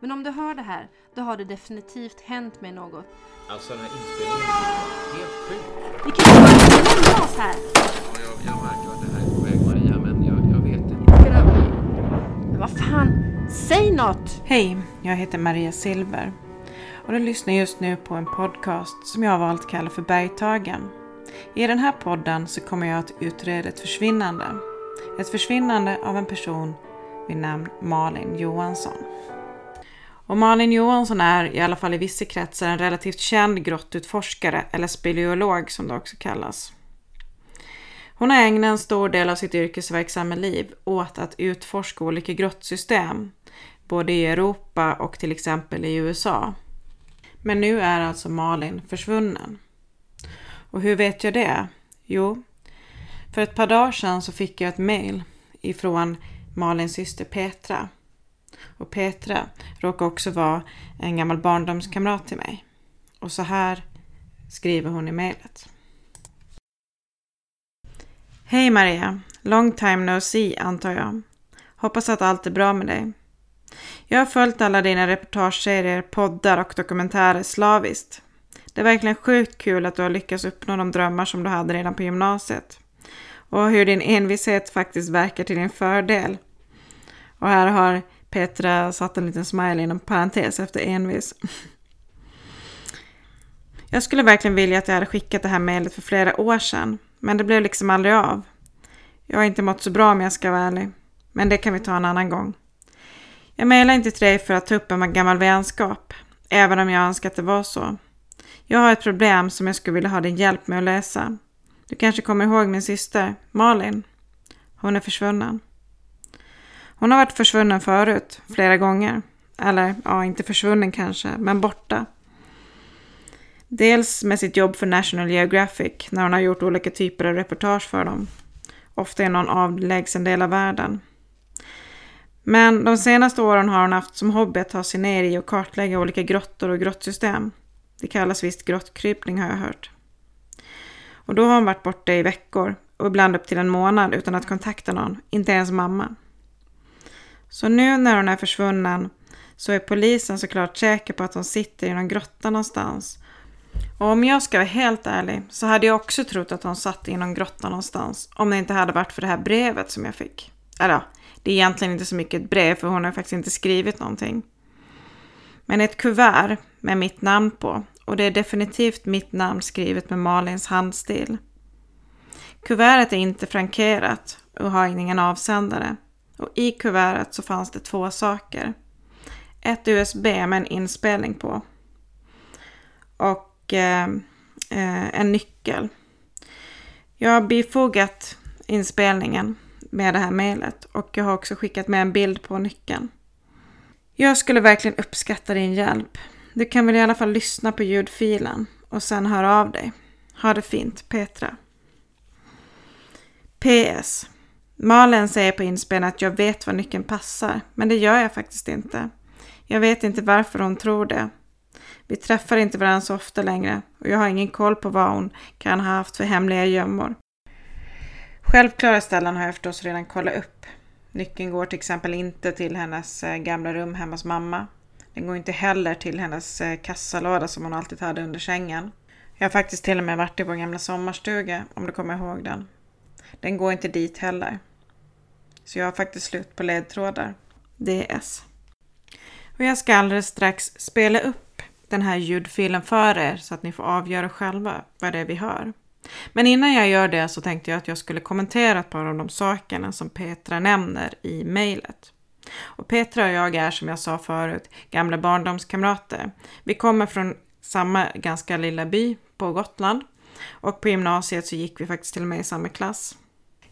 Men om du hör det här, då har det definitivt hänt mig något. Alltså den här inspelningen är helt sjuk. Vi kan ju bara lämna oss här! Ja, jag, jag märker att det här är på väg Maria, men jag, jag vet inte. Men vad fan, säg något! Hej, jag heter Maria Silver och du lyssnar just nu på en podcast som jag har valt att kalla för Bergtagen. I den här podden så kommer jag att utreda ett försvinnande. Ett försvinnande av en person vid namn Malin Johansson. Och Malin Johansson är, i alla fall i vissa kretsar, en relativt känd grottutforskare, eller speleolog som det också kallas. Hon har ägnat en stor del av sitt yrkesverksamma liv åt att utforska olika grottsystem, både i Europa och till exempel i USA. Men nu är alltså Malin försvunnen. Och hur vet jag det? Jo, för ett par dagar sedan så fick jag ett mail ifrån Malins syster Petra. Och Petra råkar också vara en gammal barndomskamrat till mig. Och så här skriver hon i mejlet. Hej Maria! Long time no see antar jag. Hoppas att allt är bra med dig. Jag har följt alla dina reportageserier, poddar och dokumentärer slaviskt. Det är verkligen sjukt kul att du har lyckats uppnå de drömmar som du hade redan på gymnasiet. Och hur din envishet faktiskt verkar till din fördel. Och här har Petra satte en liten smile inom parentes efter envis. Jag skulle verkligen vilja att jag hade skickat det här mejlet för flera år sedan. Men det blev liksom aldrig av. Jag har inte mått så bra om jag ska vara ärlig. Men det kan vi ta en annan gång. Jag mejlar inte till dig för att ta upp en gammal vänskap. Även om jag önskar att det var så. Jag har ett problem som jag skulle vilja ha din hjälp med att lösa. Du kanske kommer ihåg min syster, Malin? Hon är försvunnen. Hon har varit försvunnen förut, flera gånger. Eller, ja, inte försvunnen kanske, men borta. Dels med sitt jobb för National Geographic, när hon har gjort olika typer av reportage för dem. Ofta i någon avlägsen del av världen. Men de senaste åren har hon haft som hobby att ta sig ner i och kartlägga olika grottor och grottsystem. Det kallas visst grottkrypning har jag hört. Och då har hon varit borta i veckor och ibland upp till en månad utan att kontakta någon, inte ens mamma. Så nu när hon är försvunnen så är polisen såklart säker på att hon sitter i någon grotta någonstans. Och om jag ska vara helt ärlig så hade jag också trott att hon satt i någon grotta någonstans om det inte hade varit för det här brevet som jag fick. Eller ja, det är egentligen inte så mycket ett brev för hon har faktiskt inte skrivit någonting. Men ett kuvert med mitt namn på och det är definitivt mitt namn skrivet med Malins handstil. Kuvertet är inte frankerat och har ingen avsändare. Och i kuvertet så fanns det två saker. Ett USB med en inspelning på. Och eh, eh, en nyckel. Jag har bifogat inspelningen med det här mejlet och jag har också skickat med en bild på nyckeln. Jag skulle verkligen uppskatta din hjälp. Du kan väl i alla fall lyssna på ljudfilen och sen höra av dig. Ha det fint, Petra. PS. Malen säger på inspelningen att jag vet var nyckeln passar, men det gör jag faktiskt inte. Jag vet inte varför hon tror det. Vi träffar inte varandra så ofta längre och jag har ingen koll på vad hon kan ha haft för hemliga gömmor. Självklara ställen har jag förstås redan kollat upp. Nyckeln går till exempel inte till hennes eh, gamla rum hemma hos mamma. Den går inte heller till hennes eh, kassalåda som hon alltid hade under sängen. Jag har faktiskt till och med varit i vår gamla sommarstuga, om du kommer ihåg den. Den går inte dit heller. Så jag har faktiskt slut på ledtrådar. DS. Och jag ska alldeles strax spela upp den här ljudfilen för er så att ni får avgöra själva vad det är vi hör. Men innan jag gör det så tänkte jag att jag skulle kommentera ett par av de sakerna som Petra nämner i mejlet. Och Petra och jag är som jag sa förut gamla barndomskamrater. Vi kommer från samma ganska lilla by på Gotland och på gymnasiet så gick vi faktiskt till och med i samma klass.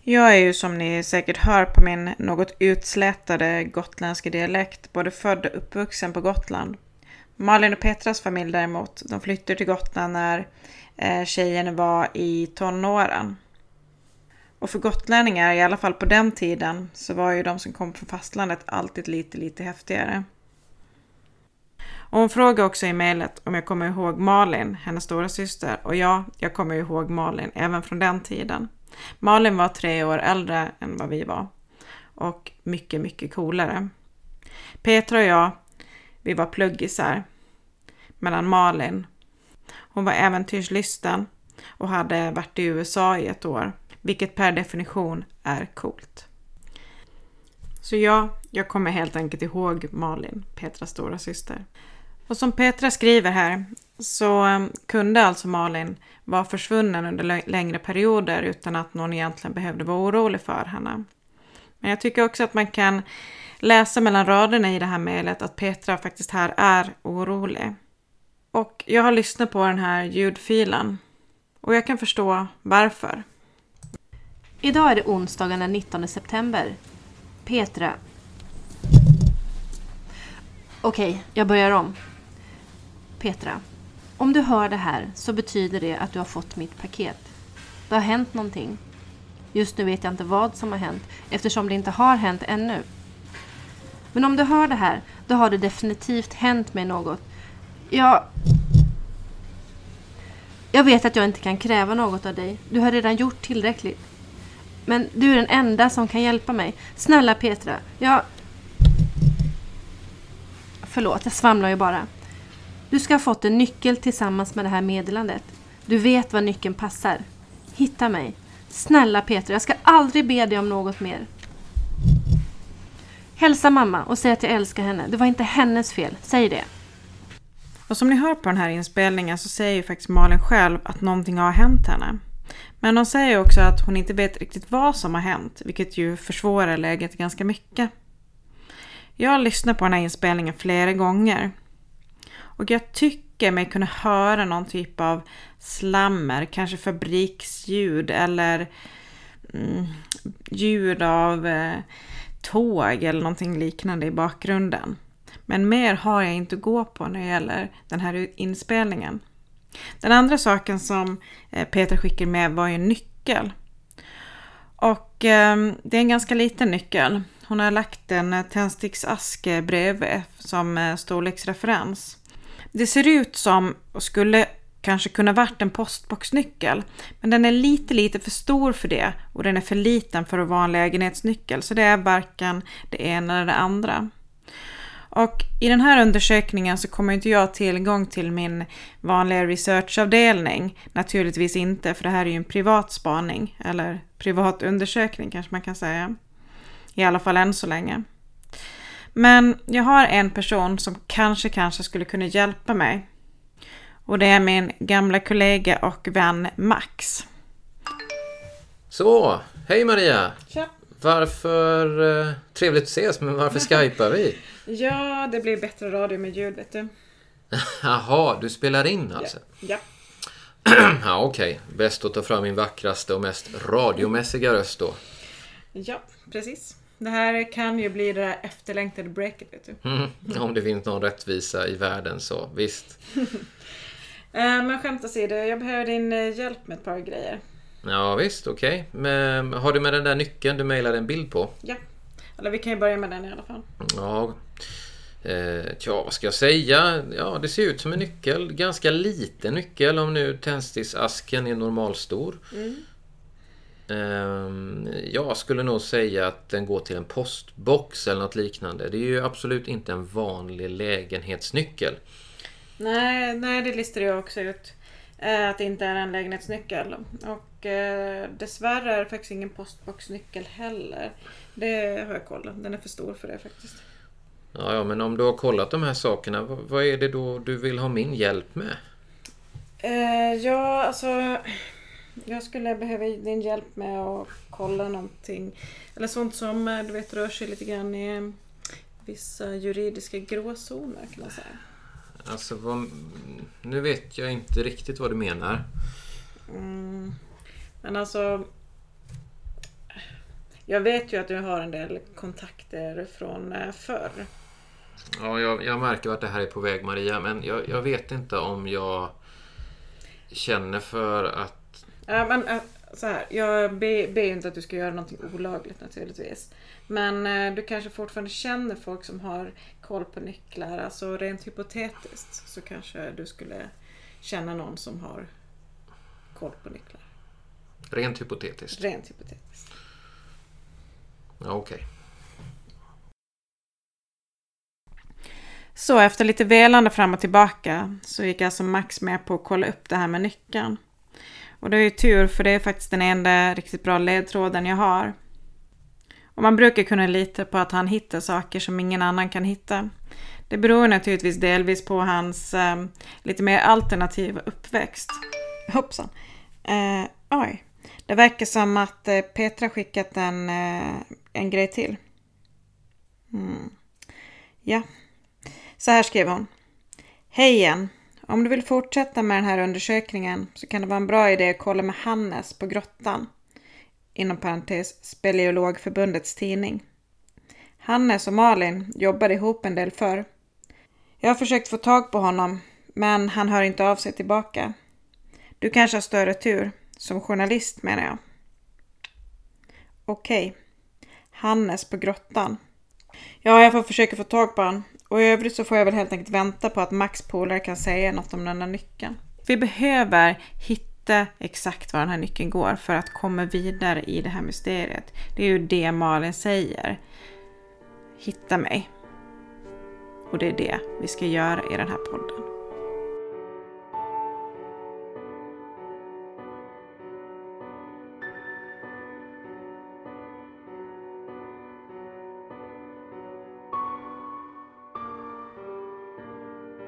Jag är ju som ni säkert hör på min något utslätade gotländska dialekt både född och uppvuxen på Gotland. Malin och Petras familj däremot, de flyttade till Gotland när eh, tjejen var i tonåren. Och för gotlänningar, i alla fall på den tiden, så var ju de som kom från fastlandet alltid lite, lite häftigare. Och hon frågar också i mejlet om jag kommer ihåg Malin, hennes stora syster. Och ja, jag kommer ihåg Malin även från den tiden. Malin var tre år äldre än vad vi var. Och mycket, mycket coolare. Petra och jag, Vi var pluggisar. Mellan Malin. Hon var äventyrslysten och hade varit i USA i ett år. Vilket per definition är coolt. Så ja, jag kommer helt enkelt ihåg Malin, Petras stora syster. Och som Petra skriver här så ehm, kunde alltså Malin vara försvunnen under längre perioder utan att någon egentligen behövde vara orolig för henne. Men jag tycker också att man kan läsa mellan raderna i det här mejlet att Petra faktiskt här är orolig. Och jag har lyssnat på den här ljudfilen och jag kan förstå varför. Idag är det onsdagen den 19 september. Petra. Okej, jag börjar om. Petra. Om du hör det här så betyder det att du har fått mitt paket. Det har hänt någonting. Just nu vet jag inte vad som har hänt eftersom det inte har hänt ännu. Men om du hör det här, då har det definitivt hänt mig något. Jag... Jag vet att jag inte kan kräva något av dig. Du har redan gjort tillräckligt. Men du är den enda som kan hjälpa mig. Snälla Petra, jag... Förlåt, jag svamlar ju bara. Du ska ha fått en nyckel tillsammans med det här meddelandet. Du vet var nyckeln passar. Hitta mig. Snälla Petra, jag ska aldrig be dig om något mer. Hälsa mamma och säg att jag älskar henne. Det var inte hennes fel. Säg det. Och som ni hör på den här inspelningen så säger ju faktiskt Malin själv att någonting har hänt henne. Men hon säger också att hon inte vet riktigt vad som har hänt, vilket ju försvårar läget ganska mycket. Jag har lyssnat på den här inspelningen flera gånger. Och jag tycker mig kunna höra någon typ av slammer, kanske fabriksljud eller mm, ljud av eh, tåg eller någonting liknande i bakgrunden. Men mer har jag inte att gå på när det gäller den här inspelningen. Den andra saken som eh, Peter skickade med var ju en nyckel. Och eh, det är en ganska liten nyckel. Hon har lagt en eh, tändsticksask bredvid som eh, storleksreferens. Det ser ut som, och skulle kanske kunna varit en postboxnyckel. Men den är lite, lite för stor för det och den är för liten för att vara en lägenhetsnyckel. Så det är varken det ena eller det andra. Och i den här undersökningen så kommer inte jag ha tillgång till min vanliga researchavdelning. Naturligtvis inte, för det här är ju en privat spaning. Eller privat undersökning kanske man kan säga. I alla fall än så länge. Men jag har en person som kanske, kanske skulle kunna hjälpa mig. Och det är min gamla kollega och vän Max. Så, hej Maria! Tja! Varför, eh, trevligt att ses, men varför skypar vi? Ja, det blir bättre radio med ljud vet du. Jaha, du spelar in alltså? Ja. ja, okej. Okay. Bäst att ta fram min vackraste och mest radiomässiga röst då. Ja, precis. Det här kan ju bli det där efterlängtade breaket, vet du. Mm, om det finns någon rättvisa i världen så visst. Eh, men skämt åsido, jag behöver din eh, hjälp med ett par grejer. Ja visst, okej. Okay. Men har du med den där nyckeln du mejlade en bild på? Ja. Eller vi kan ju börja med den i alla fall. Ja. Eh, tja, vad ska jag säga? Ja, det ser ut som en nyckel. Ganska liten nyckel om nu tändsticksasken är normalstor. Mm. Eh, jag skulle nog säga att den går till en postbox eller något liknande. Det är ju absolut inte en vanlig lägenhetsnyckel. Nej, nej det listar jag också ut. Eh, att det inte är en lägenhetsnyckel. Och eh, dessvärre är det faktiskt ingen postboxnyckel heller. Det har jag kollat. Den är för stor för det faktiskt. Ja, ja, men om du har kollat de här sakerna, vad är det då du vill ha min hjälp med? Eh, ja, alltså... Jag skulle behöva din hjälp med att kolla någonting. Eller sånt som eh, du vet rör sig lite grann i vissa juridiska gråzoner kan man säga. Alltså, vad, nu vet jag inte riktigt vad du menar. Mm, men alltså... Jag vet ju att du har en del kontakter från eh, förr. Ja, jag, jag märker vart det här är på väg Maria, men jag, jag vet inte om jag känner för att... Ja, men eh, så här, jag ber, ber inte att du ska göra någonting olagligt naturligtvis. Men eh, du kanske fortfarande känner folk som har koll på nycklar. Alltså rent hypotetiskt så kanske du skulle känna någon som har koll på nycklar. Rent hypotetiskt? Rent hypotetiskt. Ja, Okej. Okay. Så efter lite velande fram och tillbaka så gick alltså Max med på att kolla upp det här med nyckeln. Och det är ju tur för det är faktiskt den enda riktigt bra ledtråden jag har. Och man brukar kunna lita på att han hittar saker som ingen annan kan hitta. Det beror naturligtvis delvis på hans eh, lite mer alternativa uppväxt. Hoppsan. Eh, oj. Det verkar som att eh, Petra skickat en, eh, en grej till. Mm. Ja. Så här skrev hon. Hej igen. Om du vill fortsätta med den här undersökningen så kan det vara en bra idé att kolla med Hannes på Grottan. Inom parentes Speleologförbundets tidning. Hannes och Malin jobbar ihop en del förr. Jag har försökt få tag på honom men han hör inte av sig tillbaka. Du kanske har större tur. Som journalist menar jag. Okej. Okay. Hannes på grottan. Ja, jag får försöka få tag på honom. Och i övrigt så får jag väl helt enkelt vänta på att Max polare kan säga något om den där nyckeln. Vi behöver hitta exakt var den här nyckeln går för att komma vidare i det här mysteriet. Det är ju det Malin säger. Hitta mig. Och det är det vi ska göra i den här podden.